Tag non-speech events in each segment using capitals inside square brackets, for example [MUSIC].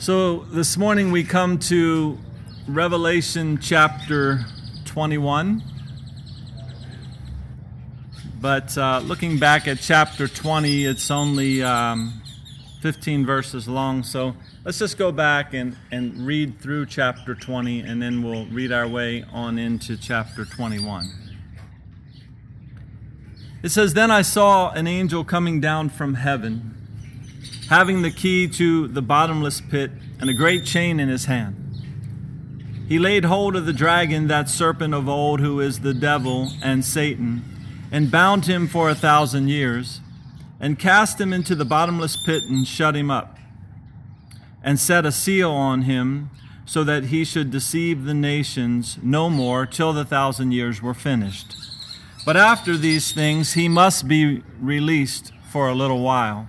So this morning we come to Revelation chapter 21. But uh, looking back at chapter 20, it's only um, 15 verses long. So let's just go back and, and read through chapter 20, and then we'll read our way on into chapter 21. It says, Then I saw an angel coming down from heaven, having the key to the bottomless pit and a great chain in his hand. He laid hold of the dragon, that serpent of old, who is the devil and Satan, and bound him for a thousand years, and cast him into the bottomless pit and shut him up, and set a seal on him, so that he should deceive the nations no more till the thousand years were finished. But after these things, he must be released for a little while.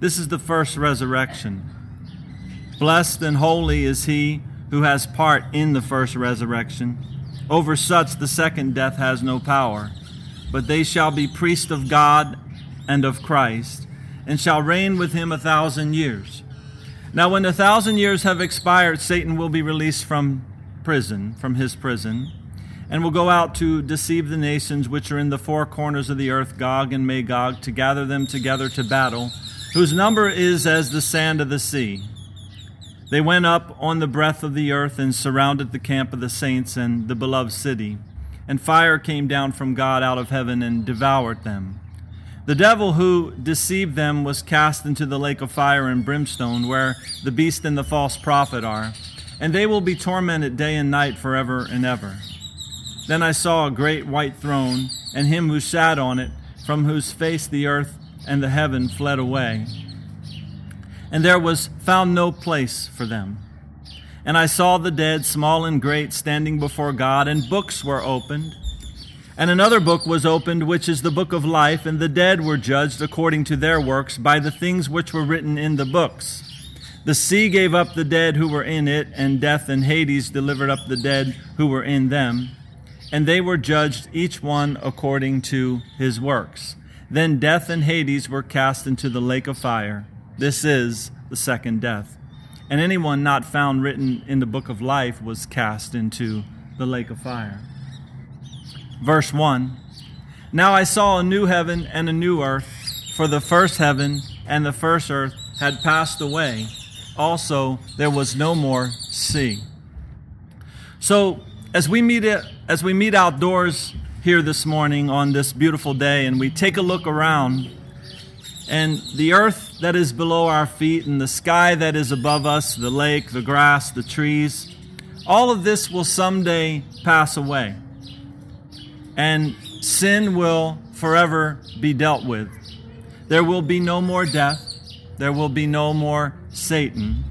This is the first resurrection. Blessed and holy is he who has part in the first resurrection. Over such the second death has no power, but they shall be priests of God and of Christ, and shall reign with him a thousand years. Now, when the thousand years have expired, Satan will be released from prison, from his prison, and will go out to deceive the nations which are in the four corners of the earth, Gog and Magog, to gather them together to battle, whose number is as the sand of the sea. They went up on the breath of the earth and surrounded the camp of the saints and the beloved city. And fire came down from God out of heaven and devoured them. The devil who deceived them was cast into the lake of fire and brimstone, where the beast and the false prophet are, and they will be tormented day and night forever and ever. Then I saw a great white throne, and him who sat on it, from whose face the earth and the heaven fled away and there was found no place for them. And I saw the dead, small and great, standing before God, and books were opened. And another book was opened, which is the book of life, and the dead were judged according to their works by the things which were written in the books. The sea gave up the dead who were in it, and death and Hades delivered up the dead who were in them. And they were judged, each one according to his works. Then death and Hades were cast into the lake of fire. This is the second death. And anyone not found written in the book of life was cast into the lake of fire. Verse 1 Now I saw a new heaven and a new earth, for the first heaven and the first earth had passed away. Also, there was no more sea. So, as we meet as we meet outdoors here this morning on this beautiful day, and we take a look around, and the earth that is below our feet, and the sky that is above us, the lake, the grass, the trees, all of this will someday pass away. And sin will forever be dealt with. There will be no more death. There will be no more Satan.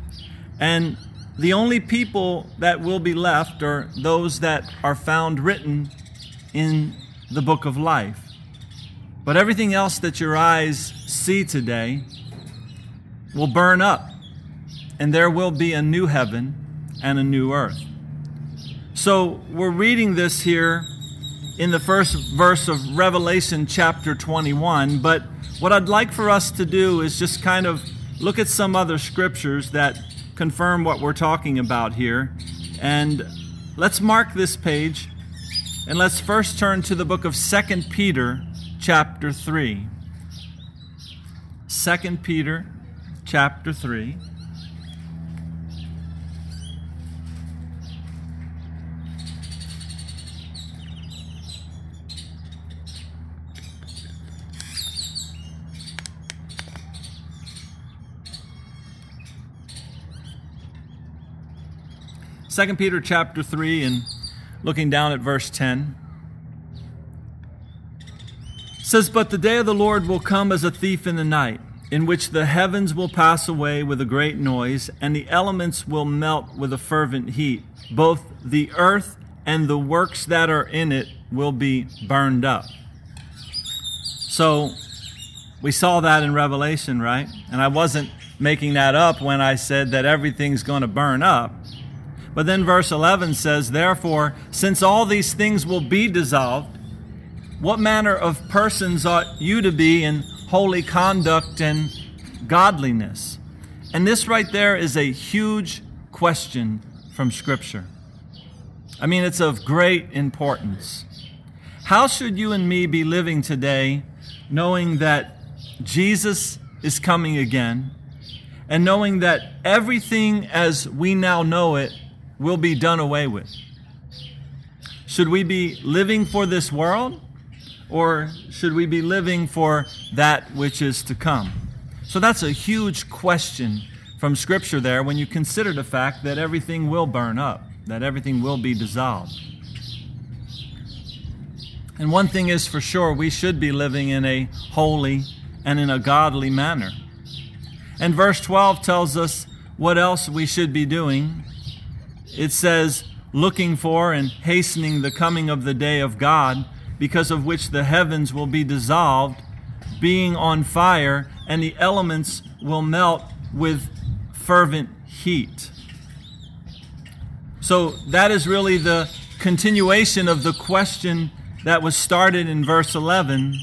And the only people that will be left are those that are found written in the book of life. But everything else that your eyes see today will burn up, and there will be a new heaven and a new earth. So we're reading this here in the first verse of Revelation chapter 21, but what I'd like for us to do is just kind of look at some other scriptures that confirm what we're talking about here. And let's mark this page and let's first turn to the book of Second Peter chapter 3. 2 Peter chapter 3. Second Peter chapter 3 and looking down at verse 10 says, But the day of the Lord will come as a thief in the night, in which the heavens will pass away with a great noise, and the elements will melt with a fervent heat. Both the earth and the works that are in it will be burned up. So, we saw that in Revelation, right? And I wasn't making that up when I said that everything's going to burn up. But then verse 11 says, Therefore, since all these things will be dissolved, what manner of persons ought you to be in holy conduct and godliness? And this right there is a huge question from Scripture. I mean, it's of great importance. How should you and me be living today knowing that Jesus is coming again and knowing that everything as we now know it will be done away with? Should we be living for this world or should we be living for that which is to come? So that's a huge question from Scripture there when you consider the fact that everything will burn up, that everything will be dissolved. And one thing is for sure, we should be living in a holy and in a godly manner. And verse 12 tells us what else we should be doing. It says, looking for and hastening the coming of the day of God, because of which the heavens will be dissolved, being on fire, and the elements will melt with fervent heat. So that is really the continuation of the question that was started in verse 11.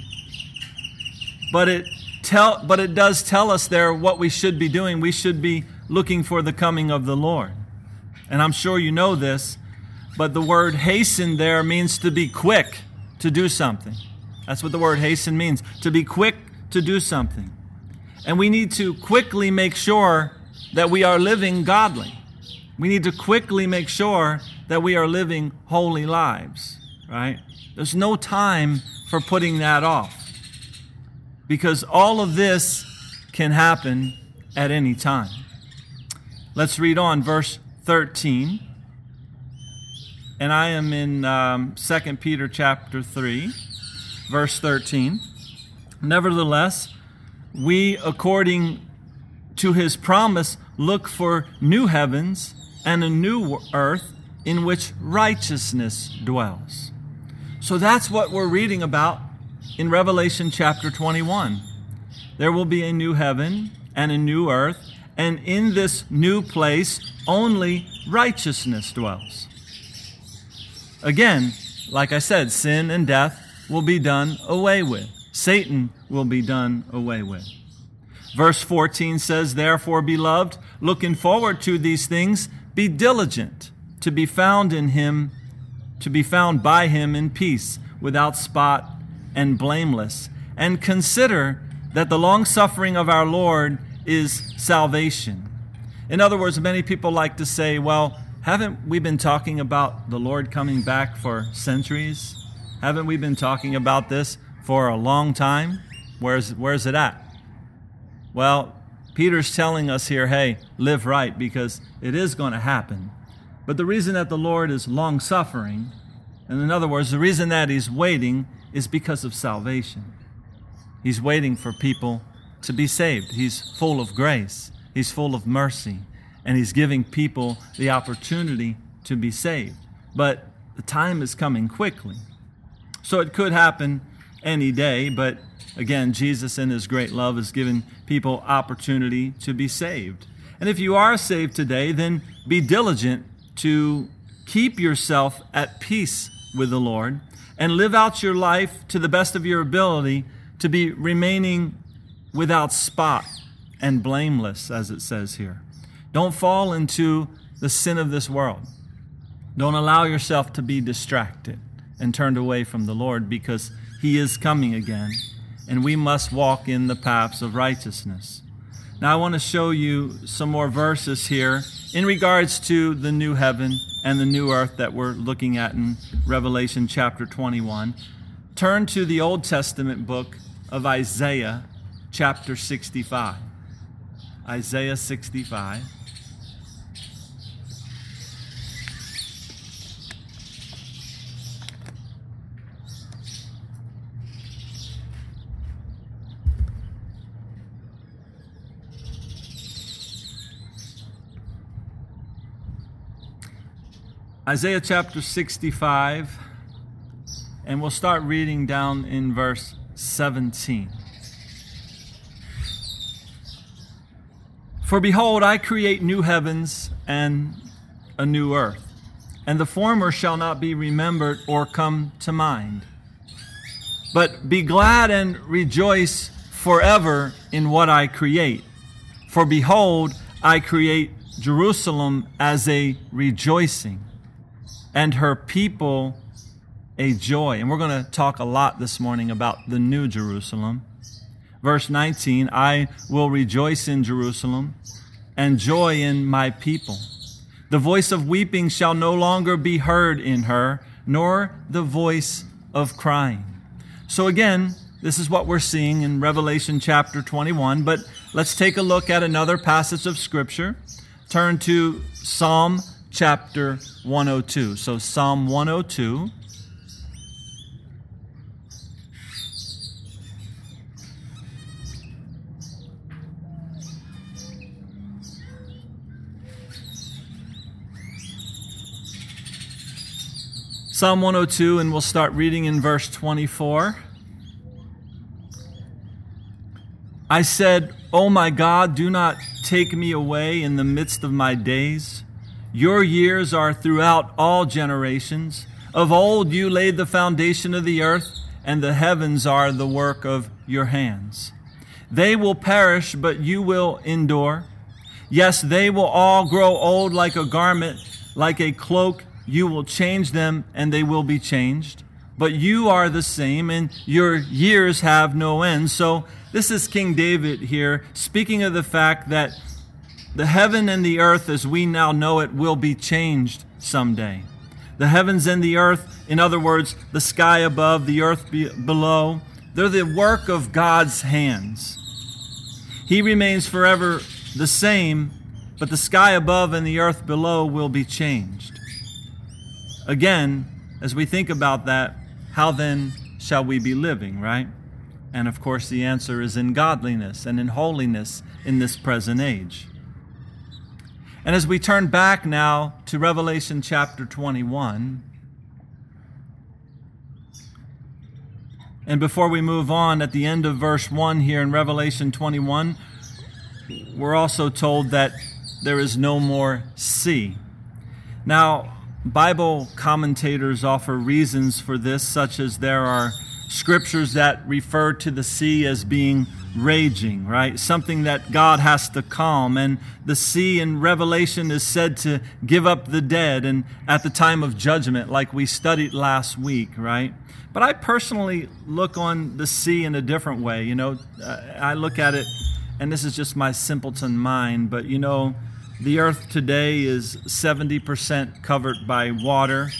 But it tell but it does tell us there what we should be doing. We should be looking for the coming of the Lord. And I'm sure you know this, but the word hasten there means to be quick to do something. That's what the word hasten means, to be quick to do something. And we need to quickly make sure that we are living godly. We need to quickly make sure that we are living holy lives, right? There's no time for putting that off. Because all of this can happen at any time. Let's read on, verse 13. And I am in um, 2 Peter chapter 3, verse 13. Nevertheless, we, according to his promise, look for new heavens and a new earth in which righteousness dwells. So that's what we're reading about in Revelation chapter 21. There will be a new heaven and a new earth, and in this new place only righteousness dwells. Again, like I said, sin and death will be done away with. Satan will be done away with. Verse 14 says, Therefore, beloved, looking forward to these things, be diligent to be found in him to be found by him in peace, without spot and blameless. And consider that the long suffering of our Lord is salvation. In other words, many people like to say, well, haven't we been talking about the Lord coming back for centuries? Haven't we been talking about this for a long time? Where's, where's it at? Well, Peter's telling us here, hey, live right because it is going to happen. But the reason that the Lord is long suffering, and in other words, the reason that He's waiting is because of salvation. He's waiting for people to be saved. He's full of grace, He's full of mercy, and He's giving people the opportunity to be saved. But the time is coming quickly. So it could happen any day, but again, Jesus in His great love has given people opportunity to be saved. And if you are saved today, then be diligent to keep yourself at peace with the Lord and live out your life to the best of your ability to be remaining without spot and blameless, as it says here. Don't fall into the sin of this world. Don't allow yourself to be distracted and turned away from the Lord because He is coming again, and we must walk in the paths of righteousness. Now, I want to show you some more verses here in regards to the new heaven and the new earth that we're looking at in Revelation chapter 21. Turn to the Old Testament book of Isaiah chapter 65. Isaiah 65. Isaiah chapter 65, and we'll start reading down in verse 17. For behold, I create new heavens and a new earth, and the former shall not be remembered or come to mind. But be glad and rejoice forever in what I create. For behold, I create Jerusalem as a rejoicing and her people a joy. And we're going to talk a lot this morning about the new Jerusalem. Verse 19 I will rejoice in Jerusalem and joy in my people. The voice of weeping shall no longer be heard in her, nor the voice of crying. So, again, this is what we're seeing in Revelation chapter 21. But let's take a look at another passage of Scripture. Turn to Psalm chapter 102. So, Psalm 102. Psalm 102, and we'll start reading in verse 24. I said, Oh my God, do not take me away in the midst of my days. Your years are throughout all generations. Of old you laid the foundation of the earth, and the heavens are the work of your hands. They will perish, but you will endure. Yes, they will all grow old like a garment, like a cloak. You will change them, and they will be changed. But you are the same, and your years have no end. So, this is King David here speaking of the fact that the heaven and the earth, as we now know it, will be changed someday. The heavens and the earth, in other words, the sky above, the earth be- below, they're the work of God's hands. He remains forever the same, but the sky above and the earth below will be changed. Again, as we think about that, how then shall we be living, right? And of course, the answer is in godliness and in holiness in this present age. And as we turn back now to Revelation chapter 21, and before we move on, at the end of verse 1 here in Revelation 21, we're also told that there is no more sea. Now, Bible commentators offer reasons for this, such as there are scriptures that refer to the sea as being raging, right? Something that God has to calm. And the sea in Revelation is said to give up the dead and at the time of judgment, like we studied last week, right? But I personally look on the sea in a different way. You know, uh, I look at it, and this is just my simpleton mind, but you know, the earth today is 70% covered by water.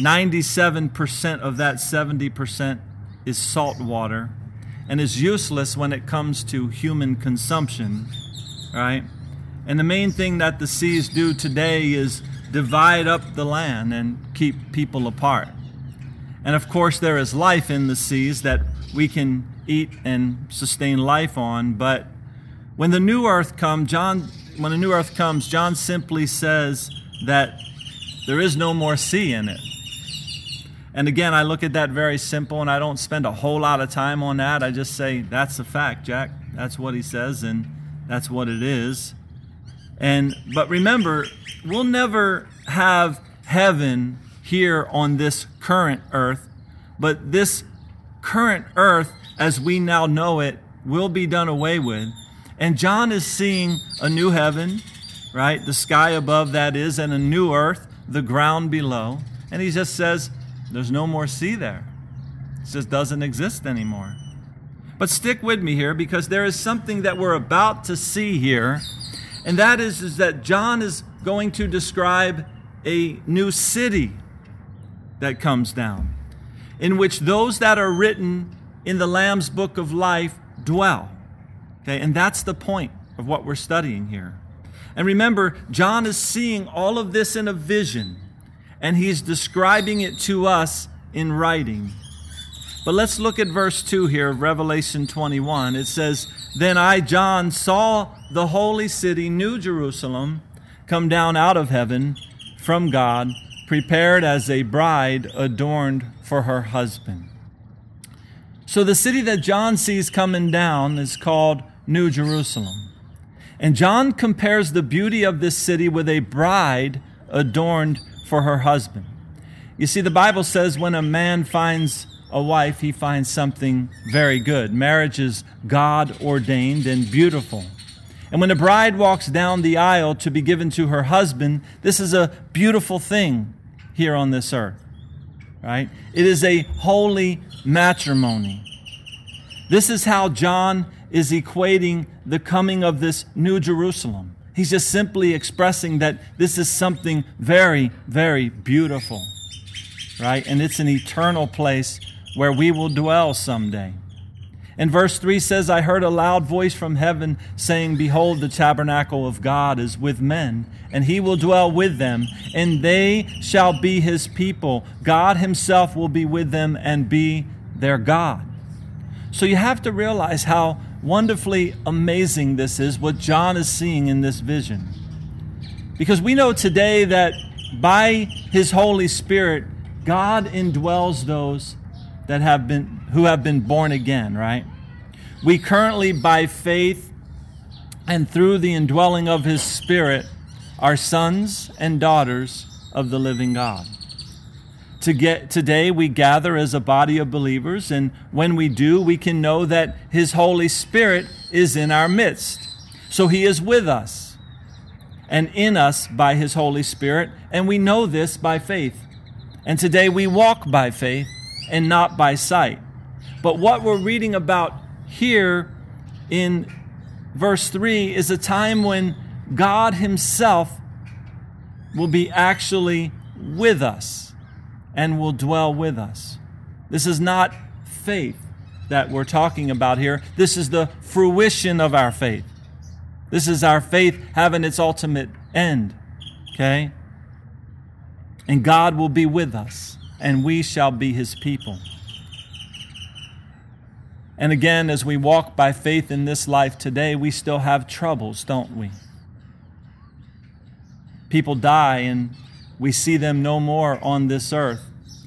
97% of that 70% is salt water and is useless when it comes to human consumption, right? And the main thing that the seas do today is divide up the land and keep people apart. And of course, there is life in the seas that we can eat and sustain life on. But when the new earth comes, John, when a new earth comes, John simply says that there is no more sea in it. And again, I look at that very simple and I don't spend a whole lot of time on that. I just say, that's a fact, Jack. That's what he says, and that's what it is. And but remember, we'll never have heaven here on this current earth, but this current earth as we now know it will be done away with. And John is seeing a new heaven, right? The sky above that is, and a new earth, the ground below. And he just says, there's no more sea there. It just doesn't exist anymore. But stick with me here because there is something that we're about to see here, and that is, is that John is going to describe a new city that comes down, in which those that are written in the Lamb's book of life dwell. Okay, and that's the point of what we're studying here. And remember, John is seeing all of this in a vision and he's describing it to us in writing. But let's look at verse 2 here of Revelation 21. It says, Then I, John, saw the holy city, New Jerusalem, come down out of heaven from God, prepared as a bride adorned for her husband. So the city that John sees coming down is called New Jerusalem. And John compares the beauty of this city with a bride adorned for her husband. You see, the Bible says when a man finds a wife, he finds something very good. Marriage is God ordained and beautiful. And when a bride walks down the aisle to be given to her husband, this is a beautiful thing here on this earth, right? It is a holy matrimony. This is how John is equating the coming of this new Jerusalem. He's just simply expressing that this is something very, very beautiful, right? And it's an eternal place where we will dwell someday. And verse 3 says, I heard a loud voice from heaven saying, Behold, the tabernacle of God is with men, and he will dwell with them, and they shall be his people. God himself will be with them and be their God. So you have to realize how wonderfully amazing this is, what John is seeing in this vision. Because we know today that by his Holy Spirit, God indwells those that have been who have been born again, right? We currently by faith and through the indwelling of his spirit are sons and daughters of the living God. To get, today we gather as a body of believers, and when we do, we can know that His Holy Spirit is in our midst. So He is with us and in us by His Holy Spirit, and we know this by faith. And today we walk by faith and not by sight. But what we're reading about here in verse 3 is a time when God Himself will be actually with us and will dwell with us. This is not faith that we're talking about here. This is the fruition of our faith. This is our faith having its ultimate end. Okay? And God will be with us and we shall be his people. And again, as we walk by faith in this life today, we still have troubles, don't we? People die and we see them no more on this earth.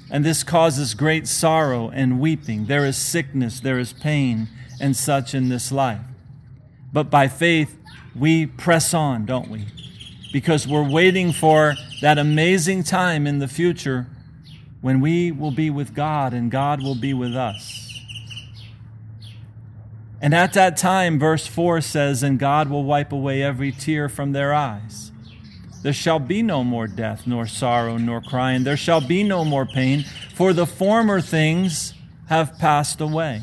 And this causes great sorrow and weeping. There is sickness, there is pain, and such in this life. But by faith, we press on, don't we? Because we're waiting for that amazing time in the future when we will be with God and God will be with us. And at that time, verse 4 says, And God will wipe away every tear from their eyes. There shall be no more death, nor sorrow, nor crying. There shall be no more pain, for the former things have passed away.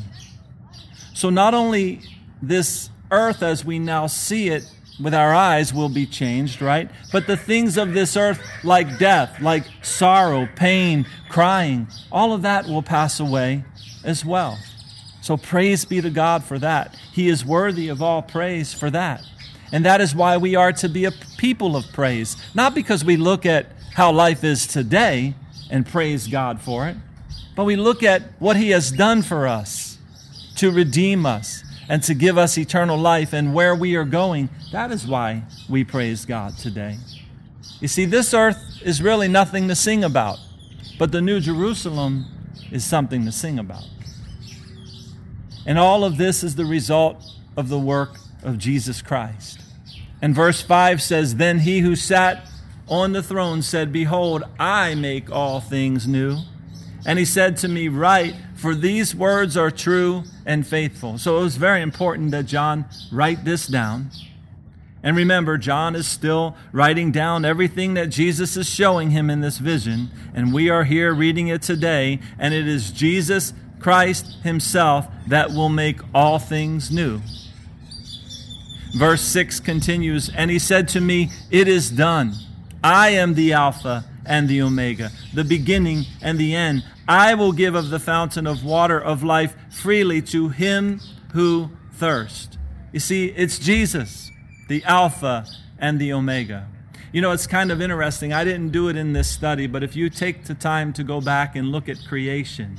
So, not only this earth as we now see it with our eyes will be changed, right? But the things of this earth, like death, like sorrow, pain, crying, all of that will pass away as well. So praise be to God for that. He is worthy of all praise for that. And that is why we are to be a people of praise. Not because we look at how life is today and praise God for it, but we look at what He has done for us to redeem us and to give us eternal life and where we are going. That is why we praise God today. You see, this earth is really nothing to sing about, but the New Jerusalem is something to sing about. And all of this is the result of the work of Jesus Christ. And verse 5 says, Then he who sat on the throne said, Behold, I make all things new. And he said to me, Write, for these words are true and faithful. So it was very important that John write this down. And remember, John is still writing down everything that Jesus is showing him in this vision. And we are here reading it today. And it is Jesus Christ Himself that will make all things new. Verse 6 continues And He said to me, It is done. I am the Alpha and the Omega, the beginning and the end. I will give of the fountain of water of life freely to him who thirsts. You see, it's Jesus, the Alpha and the Omega. You know, it's kind of interesting. I didn't do it in this study, but if you take the time to go back and look at creation,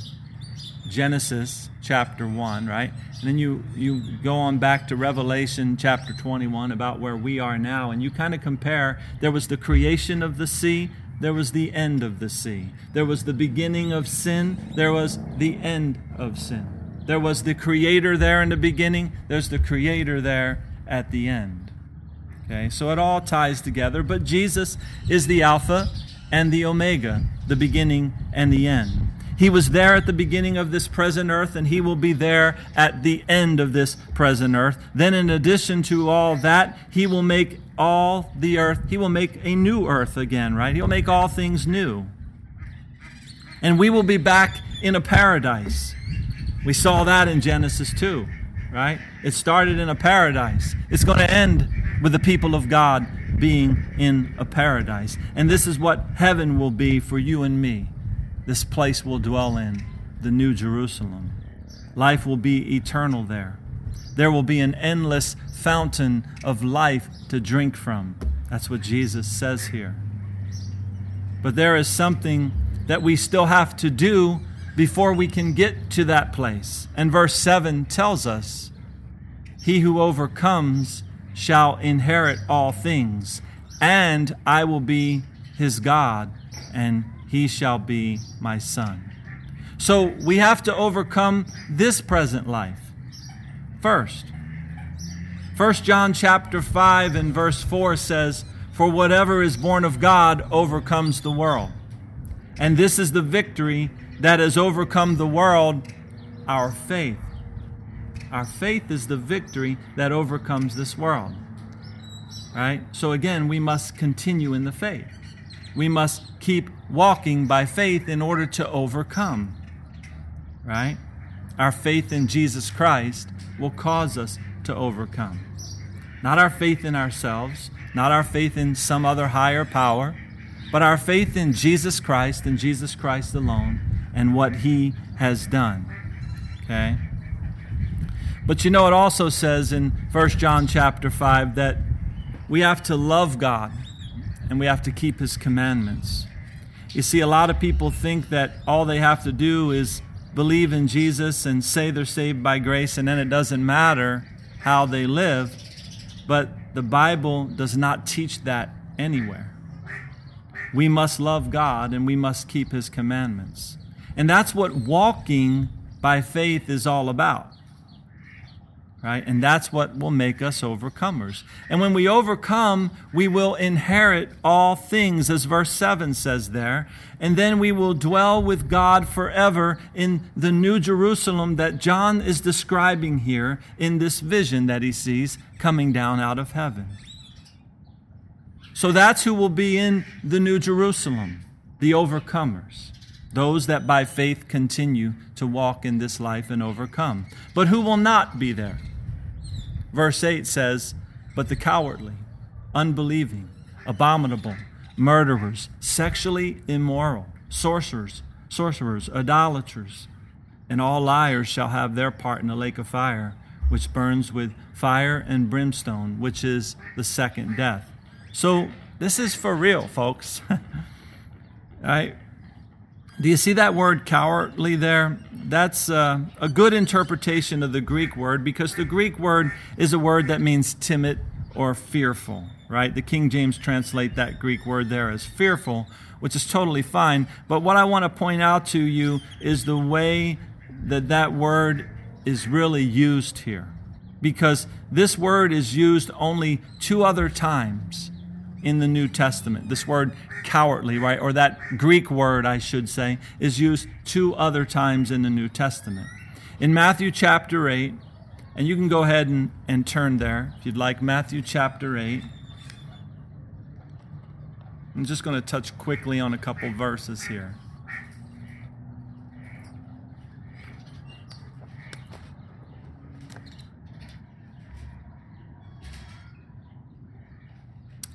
Genesis chapter 1, right? And then you, you go on back to Revelation chapter 21 about where we are now, and you kind of compare there was the creation of the sea, there was the end of the sea. There was the beginning of sin, there was the end of sin. There was the Creator there in the beginning, there's the Creator there at the end. Okay, so it all ties together, but Jesus is the Alpha and the Omega, the beginning and the end. He was there at the beginning of this present earth, and He will be there at the end of this present earth. Then, in addition to all that, He will make all the earth, He will make a new earth again, right? He'll make all things new. And we will be back in a paradise. We saw that in Genesis 2, right? It started in a paradise. It's going to end with the people of God being in a paradise. And this is what heaven will be for you and me this place will dwell in, the New Jerusalem. Life will be eternal there. There will be an endless fountain of life to drink from. That's what Jesus says here. But there is something that we still have to do before we can get to that place. And verse 7 tells us He who overcomes shall inherit all things, and I will be his God, and he shall be my son. So we have to overcome this present life first. 1 John chapter 5 and verse 4 says, For whatever is born of God overcomes the world. And this is the victory that has overcome the world, our faith. Our faith is the victory that overcomes this world. Right? So again, we must continue in the faith. We must keep walking by faith in order to overcome. Right? Our faith in Jesus Christ will cause us to overcome. Not our faith in ourselves, not our faith in some other higher power, but our faith in Jesus Christ and Jesus Christ alone and what he has done. Okay? But you know it also says in 1 John chapter 5 that we have to love God and we have to keep his commandments. You see, a lot of people think that all they have to do is believe in Jesus and say they're saved by grace, and then it doesn't matter how they live. But the Bible does not teach that anywhere. We must love God and we must keep His commandments. And that's what walking by faith is all about right? And that's what will make us overcomers. And when we overcome, we will inherit all things, as verse 7 says there. And then we will dwell with God forever in the new Jerusalem that John is describing here in this vision that he sees coming down out of heaven. So that's who will be in the new Jerusalem, the overcomers. Those that by faith continue to walk in this life and overcome. But who will not be there? Verse 8 says, But the cowardly, unbelieving, abominable, murderers, sexually immoral, sorcerers, sorcerers, idolaters, and all liars shall have their part in the lake of fire, which burns with fire and brimstone, which is the second death. So this is for real, folks. [LAUGHS] right? Do you see that word cowardly there? That's uh, a good interpretation of the Greek word because the Greek word is a word that means timid or fearful, right? The King James translate that Greek word there as fearful, which is totally fine. But what I want to point out to you is the way that that word is really used here. Because this word is used only two other times in the New Testament. This word cowardly, right? Or that Greek word, I should say, is used two other times in the New Testament. In Matthew chapter 8, and you can go ahead and, and turn there if you'd like. Matthew chapter 8. I'm just going to touch quickly on a couple verses here.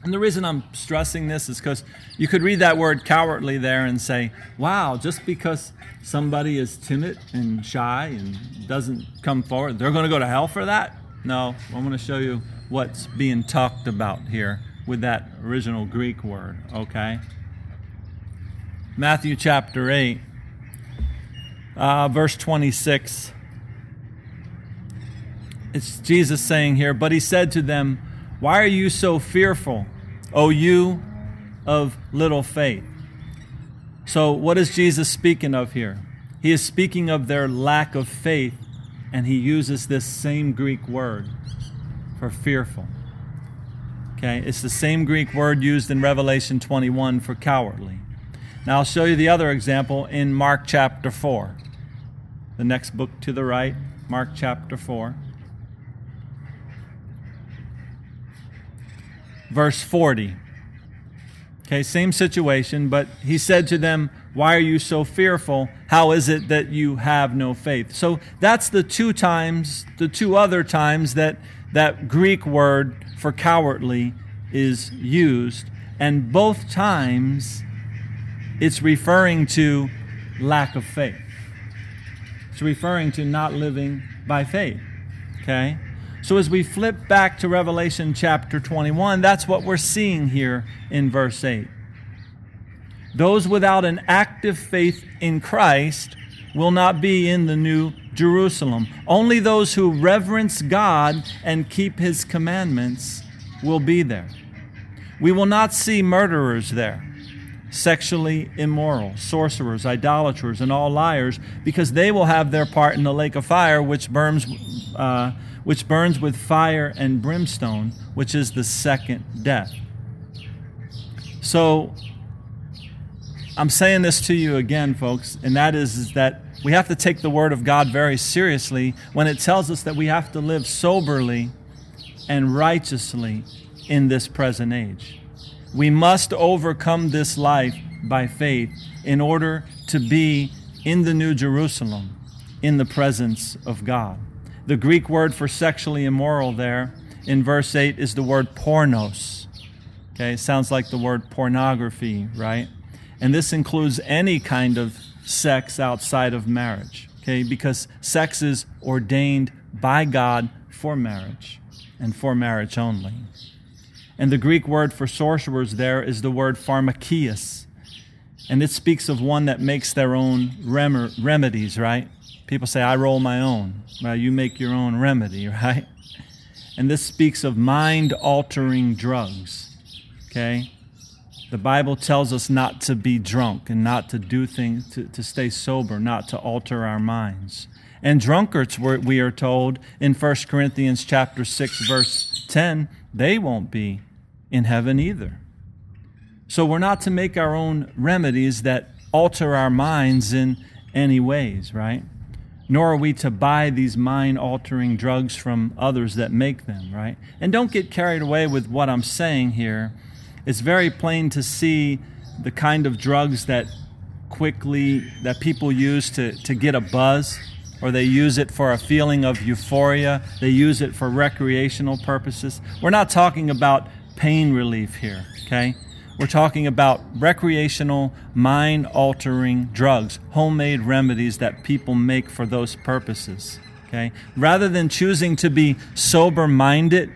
And the reason I'm stressing this is because you could read that word cowardly there and say, wow, just because somebody is timid and shy and doesn't come forward, they're going to go to hell for that? No, I'm going to show you what's being talked about here with that original Greek word, okay? Matthew chapter 8, uh, verse 26. It's Jesus saying here, but he said to them, Why are you so fearful? O you of little faith. So, what is Jesus speaking of here? He is speaking of their lack of faith, and he uses this same Greek word for fearful. Okay, it's the same Greek word used in Revelation 21 for cowardly. Now, I'll show you the other example in Mark chapter 4. The next book to the right, Mark chapter 4. Verse 40. Okay, same situation, but he said to them, Why are you so fearful? How is it that you have no faith? So that's the two times, the two other times that that Greek word for cowardly is used, and both times it's referring to lack of faith. It's referring to not living by faith. Okay? So as we flip back to Revelation chapter 21, that's what we're seeing here in verse 8. Those without an active faith in Christ will not be in the new Jerusalem. Only those who reverence God and keep his commandments will be there. We will not see murderers there, sexually immoral, sorcerers, idolaters, and all liars, because they will have their part in the lake of fire, which burns, uh, which burns with fire and brimstone, which is the second death. So, I'm saying this to you again, folks, and that is, is that we have to take the Word of God very seriously when it tells us that we have to live soberly and righteously in this present age. We must overcome this life by faith in order to be in the New Jerusalem, in the presence of God. The Greek word for sexually immoral there in verse 8 is the word pornos. Okay, sounds like the word pornography, right? And this includes any kind of sex outside of marriage, okay? Because sex is ordained by God for marriage and for marriage only. And the Greek word for sorcerers there is the word pharmakias. And it speaks of one that makes their own rem- remedies, right? People say, I roll my own. Well, you make your own remedy, [LAUGHS] right? And this speaks of mind altering drugs, okay? The Bible tells us not to be drunk and not to do things, to, to stay sober, not to alter our minds. And drunkards, we are told in 1 Corinthians chapter 6, verse 10, they won't be in heaven either. So we're not to make our own remedies that alter our minds in any ways, right? Nor are we to buy these mind altering drugs from others that make them, right? And don't get carried away with what I'm saying here. It's very plain to see the kind of drugs that quickly that people use to, to get a buzz or they use it for a feeling of euphoria. They use it for recreational purposes. We're not talking about pain relief here okay we're talking about recreational mind altering drugs homemade remedies that people make for those purposes okay rather than choosing to be sober minded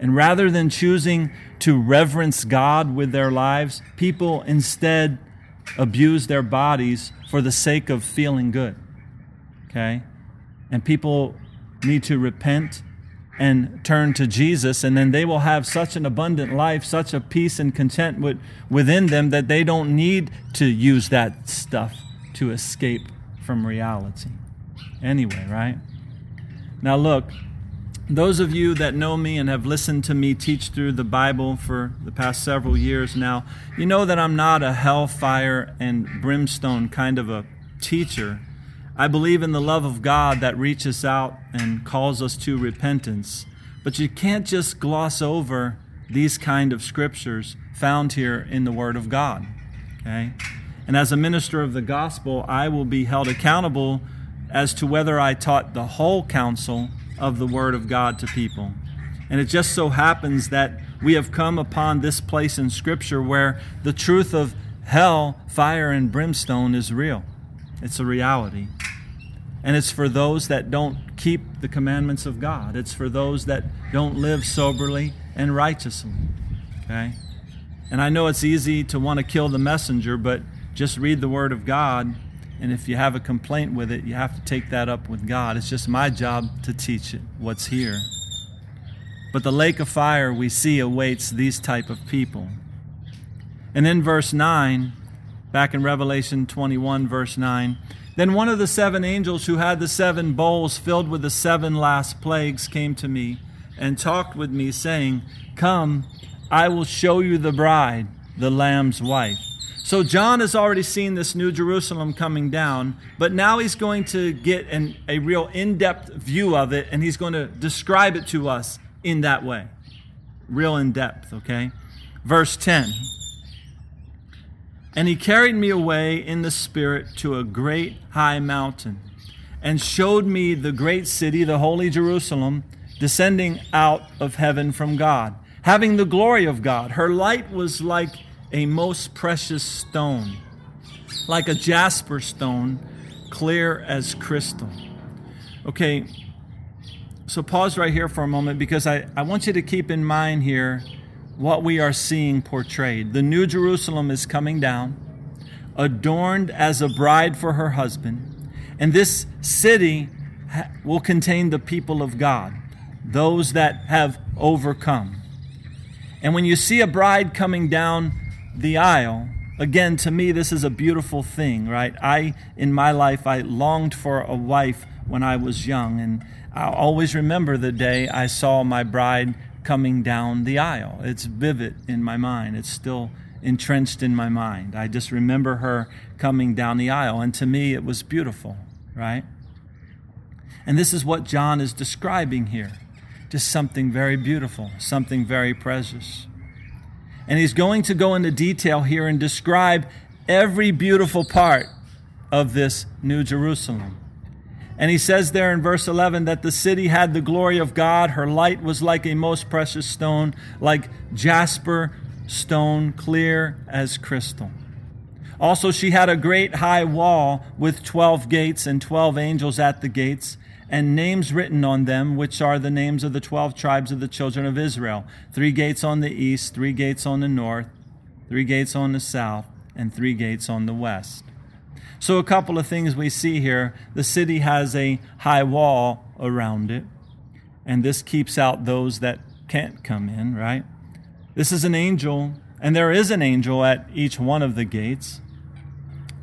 and rather than choosing to reverence God with their lives, people instead abuse their bodies for the sake of feeling good. Okay? And people need to repent and turn to Jesus, and then they will have such an abundant life, such a peace and content with, within them that they don't need to use that stuff to escape from reality. Anyway, right? Now, look, those of you that know me and have listened to me teach through the Bible for the past several years now, you know that I'm not a hellfire and brimstone kind of a teacher. I believe in the love of God that reaches out and calls us to repentance. But you can't just gloss over these kind of scriptures found here in the Word of God. Okay? And as a minister of the gospel, I will be held accountable as to whether I taught the whole counsel of the Word of God to people. And it just so happens that we have come upon this place in Scripture where the truth of hell, fire, and brimstone is real. It's a reality. And it's for those that don't keep the commandments of God. It's for those that don't live soberly and righteously. Okay? And I know it's easy to want to kill the messenger, but just read the Word of God and if you have a complaint with it, you have to take that up with God. It's just my job to teach it what's here. But the lake of fire we see awaits these type of people. And in verse 9, back in Revelation 21, verse 9. Then one of the seven angels who had the seven bowls filled with the seven last plagues came to me and talked with me, saying, Come, I will show you the bride, the Lamb's wife. So John has already seen this new Jerusalem coming down, but now he's going to get an, a real in depth view of it, and he's going to describe it to us in that way. Real in depth, okay? Verse 10 And he carried me away in the Spirit to a great high mountain, and showed me the great city, the holy Jerusalem, descending out of heaven from God, having the glory of God. Her light was like a most precious stone, like a jasper stone, clear as crystal. Okay, so pause right here for a moment because I, I want you to keep in mind here what we are seeing portrayed. The New Jerusalem is coming down, adorned as a bride for her husband, and this city will contain the people of God, those that have overcome. And when you see a bride coming down the aisle, again, to me, this is a beautiful thing, right? I, in my life, I longed for a wife when I was young, and I always remember the day I saw my bride coming down the aisle. It's vivid in my mind. It's still entrenched in my mind. I just remember her coming down the aisle, and to me, it was beautiful, right? And this is what John is describing here just something very beautiful, something very precious. And he's going to go into detail here and describe every beautiful part of this New Jerusalem. And he says there in verse 11 that the city had the glory of God. Her light was like a most precious stone, like jasper stone, clear as crystal. Also, she had a great high wall with 12 gates and 12 angels at the gates, and names written on them, which are the names of the 12 tribes of the children of Israel three gates on the east, three gates on the north, three gates on the south, and three gates on the west. So, a couple of things we see here. The city has a high wall around it, and this keeps out those that can't come in, right? This is an angel, and there is an angel at each one of the gates.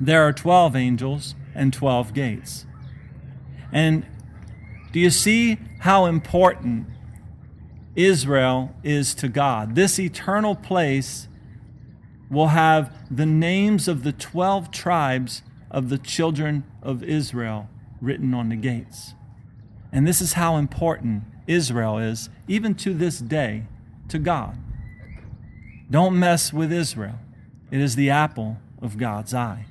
There are 12 angels and 12 gates. And do you see how important Israel is to God? This eternal place will have the names of the 12 tribes of the children of Israel written on the gates. And this is how important Israel is, even to this day, to God. Don't mess with Israel, it is the apple of God's eye.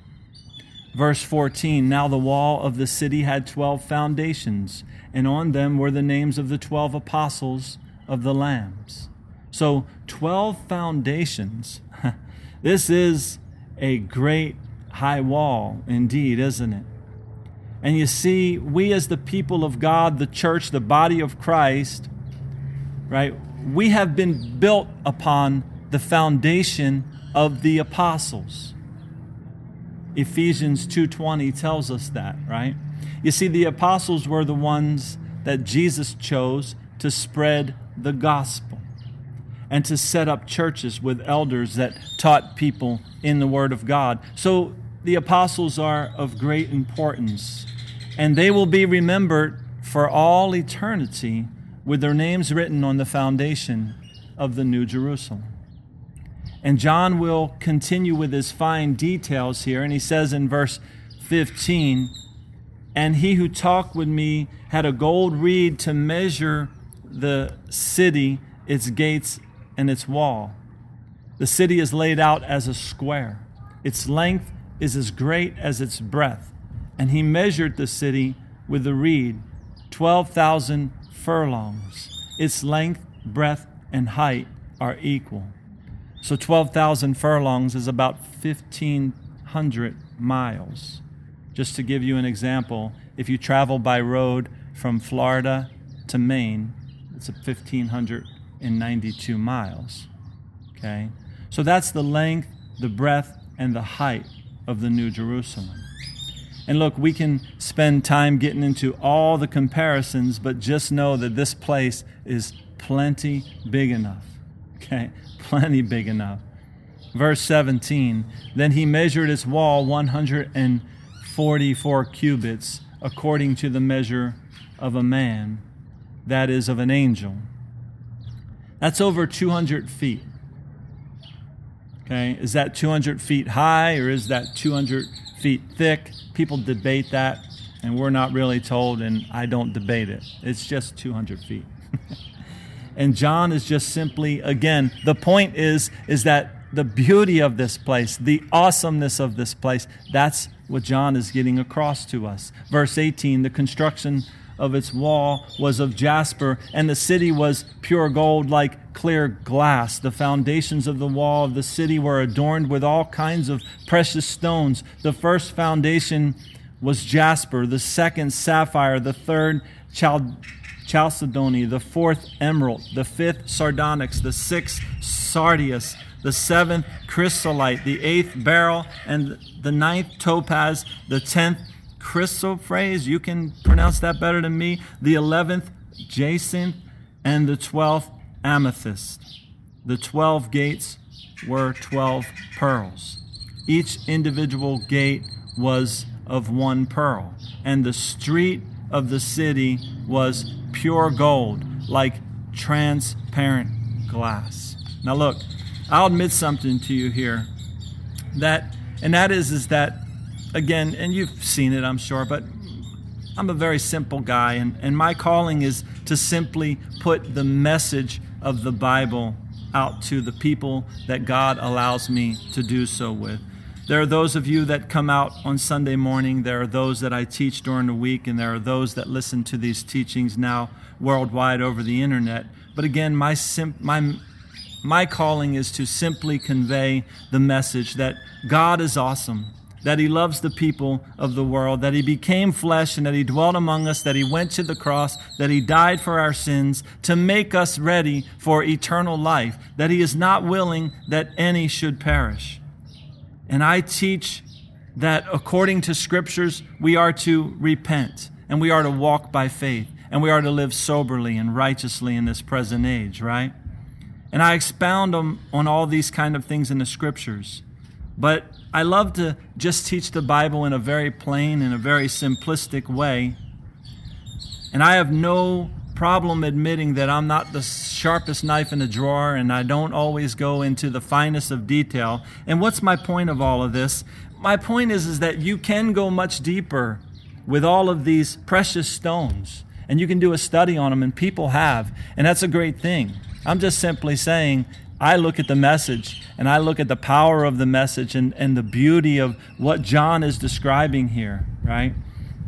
Verse 14 Now the wall of the city had 12 foundations, and on them were the names of the 12 apostles of the Lambs. So, 12 foundations. [LAUGHS] this is a great high wall indeed, isn't it? And you see, we as the people of God, the church, the body of Christ, right, we have been built upon the foundation of the apostles. Ephesians 2:20 tells us that, right? You see the apostles were the ones that Jesus chose to spread the gospel and to set up churches with elders that taught people in the word of God. So the apostles are of great importance, and they will be remembered for all eternity with their names written on the foundation of the New Jerusalem. And John will continue with his fine details here, and he says in verse 15, And he who talked with me had a gold reed to measure the city, its gates, and its wall. The city is laid out as a square. Its length is as great as its breadth. And he measured the city with the reed, 12,000 furlongs. Its length, breadth, and height are equal. So 12,000 furlongs is about 1,500 miles. Just to give you an example, if you travel by road from Florida to Maine, it's 1,592 miles. Okay? So that's the length, the breadth, and the height of the New Jerusalem. And look, we can spend time getting into all the comparisons, but just know that this place is plenty big enough. Okay? [LAUGHS] Plenty big enough. verse 17. Then he measured its wall 144 cubits, according to the measure of a man, that is, of an angel. That's over 200 feet. Okay, is that 200 feet high or is that 200 feet thick? People debate that, and we're not really told, and I don't debate it. It's just 200 feet. [LAUGHS] and John is just simply, again, the point is, is that the beauty of this place, the awesomeness of this place, that's what John is getting across to us. Verse 18 the construction of its wall was of jasper, and the city was pure gold like clear glass. The foundations of the wall of the city were adorned with all kinds of precious stones. The first foundation was jasper, the second sapphire, the third chal- chalcedony, the fourth emerald, the fifth sardonyx, the sixth sardius, the seventh chrysolite, the eighth beryl, and the ninth topaz, the tenth chrysoprase, you can pronounce that better than me, the eleventh jacinth, and the twelfth amethyst. The twelve gates were twelve pearls. Each individual gate was of one pearl, and the street of the city was pure gold, like transparent glass. Now look, I'll admit something to you here. That and that is is that again, and you've seen it, I'm sure, but I'm a very simple guy, and, and my calling is to simply put the message of the Bible out to the people that God allows me to do so with. There are those of you that come out on Sunday morning. There are those that I teach during the week, and there are those that listen to these teachings now worldwide over the internet. But again, my, sim- my, my calling is to simply convey the message that God is awesome, that He loves the people of the world, that He became flesh, and that He dwelt among us, that He went to the cross, that He died for our sins to make us ready for eternal life, that He is not willing that any should perish. And I teach that according to scriptures, we are to repent and we are to walk by faith and we are to live soberly and righteously in this present age, right? And I expound on, on all these kind of things in the scriptures. But I love to just teach the Bible in a very plain and a very simplistic way. And I have no problem admitting that I'm not the sharpest knife in the drawer and I don't always go into the finest of detail. And what's my point of all of this? My point is, is that you can go much deeper with all of these precious stones and you can do a study on them, and people have. And that's a great thing. I'm just simply saying I look at the message and I look at the power of the message and, and the beauty of what John is describing here, right?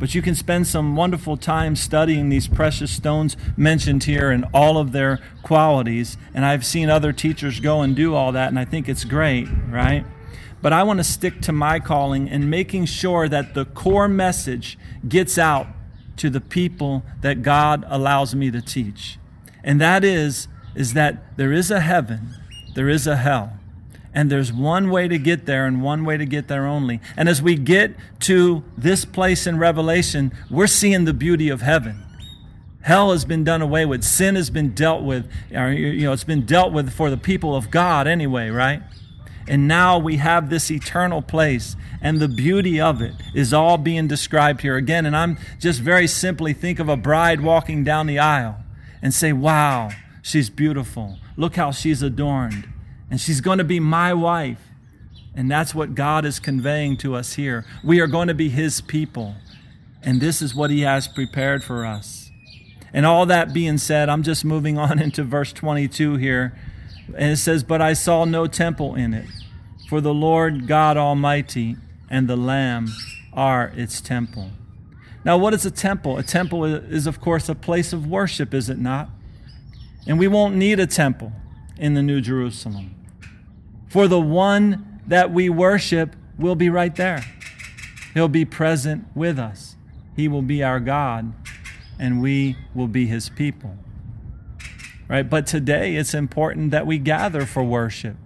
But you can spend some wonderful time studying these precious stones mentioned here and all of their qualities. And I've seen other teachers go and do all that, and I think it's great, right? But I want to stick to my calling and making sure that the core message gets out to the people that God allows me to teach. And that is is that there is a heaven there is a hell. And there's one way to get there and one way to get there only. And as we get to this place in Revelation, we're seeing the beauty of heaven. Hell has been done away with. Sin has been dealt with. Or, You know, it's been dealt with for the people of God anyway, right? And now we have this eternal place, and the beauty of it is all being described here again. And I'm just very simply think of a bride walking down the aisle and say, wow, she's beautiful. Look how she's adorned. And she's going to be my wife. And that's what God is conveying to us here. We are going to be His people. And this is what He has prepared for us. And all that being said, I'm just moving on [LAUGHS] into verse 22 here. And it says, But I saw no temple in it, for the Lord God Almighty and the Lamb are its temple. Now, what is a temple? A temple is, of course, a place of worship, is it not? And we won't need a temple in the New Jerusalem. For the one that we worship will be right there. He'll be present with us. He will be our God, and we will be his people. Right? But today it's important that we gather for worship.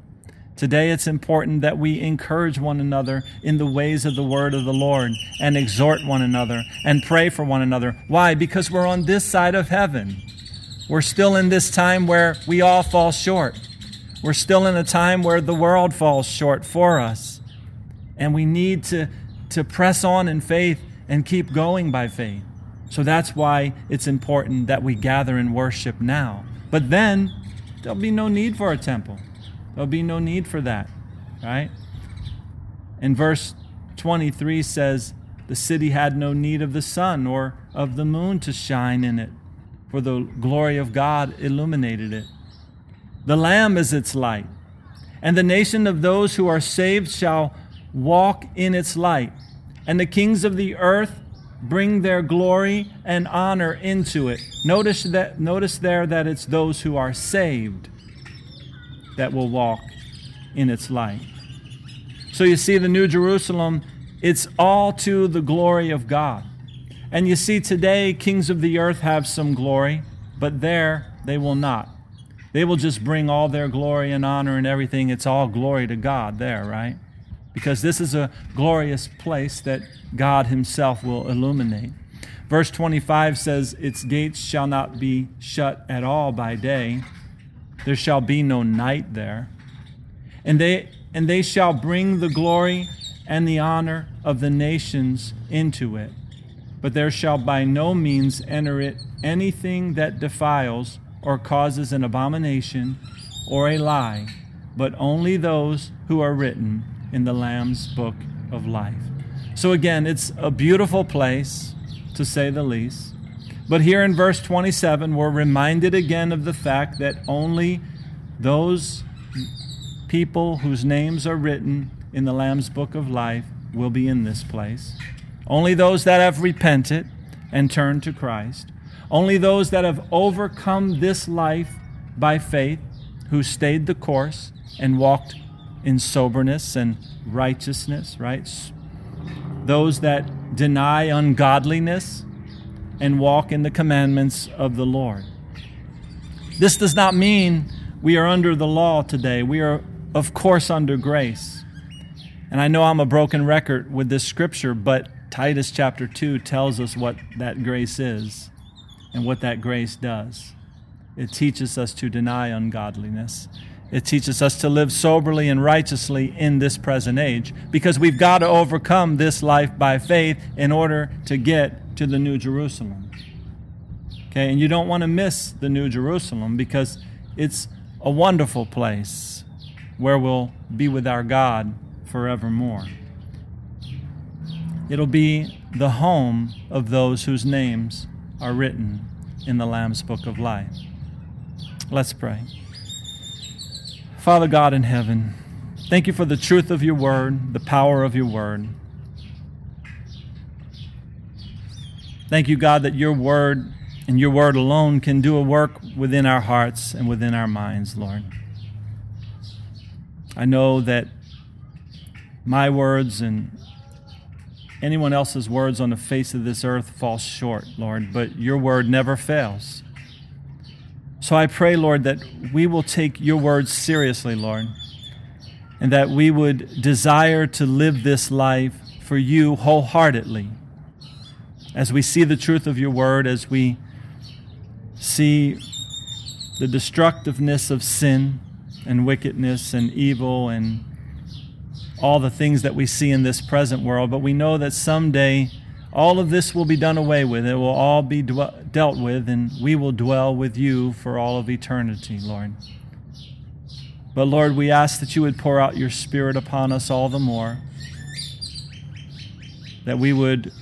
Today it's important that we encourage one another in the ways of the word of the Lord and exhort one another and pray for one another. Why? Because we're on this side of heaven. We're still in this time where we all fall short. We're still in a time where the world falls short for us. And we need to, to press on in faith and keep going by faith. So that's why it's important that we gather and worship now. But then there'll be no need for a temple. There'll be no need for that, right? And verse 23 says, The city had no need of the sun or of the moon to shine in it, for the glory of God illuminated it. The Lamb is its light, and the nation of those who are saved shall walk in its light, and the kings of the earth bring their glory and honor into it. Notice that notice there that it's those who are saved that will walk in its light. So you see the New Jerusalem, it's all to the glory of God. And you see today kings of the earth have some glory, but there they will not. They will just bring all their glory and honor and everything. It's all glory to God there, right? Because this is a glorious place that God Himself will illuminate. Verse 25 says, Its gates shall not be shut at all by day, there shall be no night there. And they, and they shall bring the glory and the honor of the nations into it. But there shall by no means enter it anything that defiles or causes an abomination or a lie, but only those who are written in the Lamb's book of life. So, again, it's a beautiful place, to say the least. But here in verse 27, we're reminded again of the fact that only those people whose names are written in the Lamb's book of life will be in this place. Only those that have repented and turned to Christ. Only those that have overcome this life by faith, who stayed the course and walked in soberness and righteousness, right? Those that deny ungodliness and walk in the commandments of the Lord. This does not mean we are under the law today. We are, of course, under grace. And I know I'm a broken record with this scripture, but Titus chapter 2 tells us what that grace is and what that grace does. It teaches us to deny ungodliness. It teaches us to live soberly and righteously in this present age because we've got to overcome this life by faith in order to get to the New Jerusalem. Okay, and you don't want to miss the New Jerusalem because it's a wonderful place where we'll be with our God forevermore. It'll be the home of those whose names are written in the Lamb's Book of Life. Let's pray. Father God in heaven, thank you for the truth of your word, the power of your word. Thank you, God, that your word and your word alone can do a work within our hearts and within our minds, Lord. I know that my words and anyone else's words on the face of this earth fall short, Lord, but your word never fails. So I pray, Lord, that we will take your words seriously, Lord, and that we would desire to live this life for you wholeheartedly. As we see the truth of your word, as we see the destructiveness of sin and wickedness and evil and all the things that we see in this present world, but we know that someday all of this will be done away with. It will all be dealt with, and we will dwell with you for all of eternity, Lord. But Lord, we ask that you would pour out your Spirit upon us all the more, that we would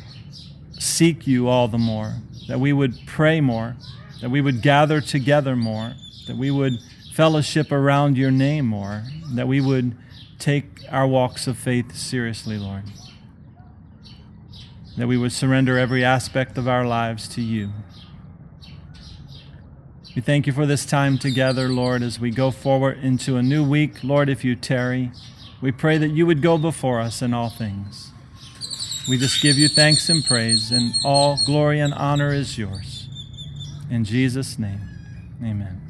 seek you all the more, that we would pray more, that we would gather together more, that we would fellowship around your name more, that we would take our walks of faith seriously, Lord. That we would surrender every aspect of our lives to you. We thank you for this time together, Lord, as we go forward into a new week. Lord, if you tarry, we pray that you would go before us in all things. We just give you thanks and praise, and all glory and honor is yours. In Jesus' name, amen.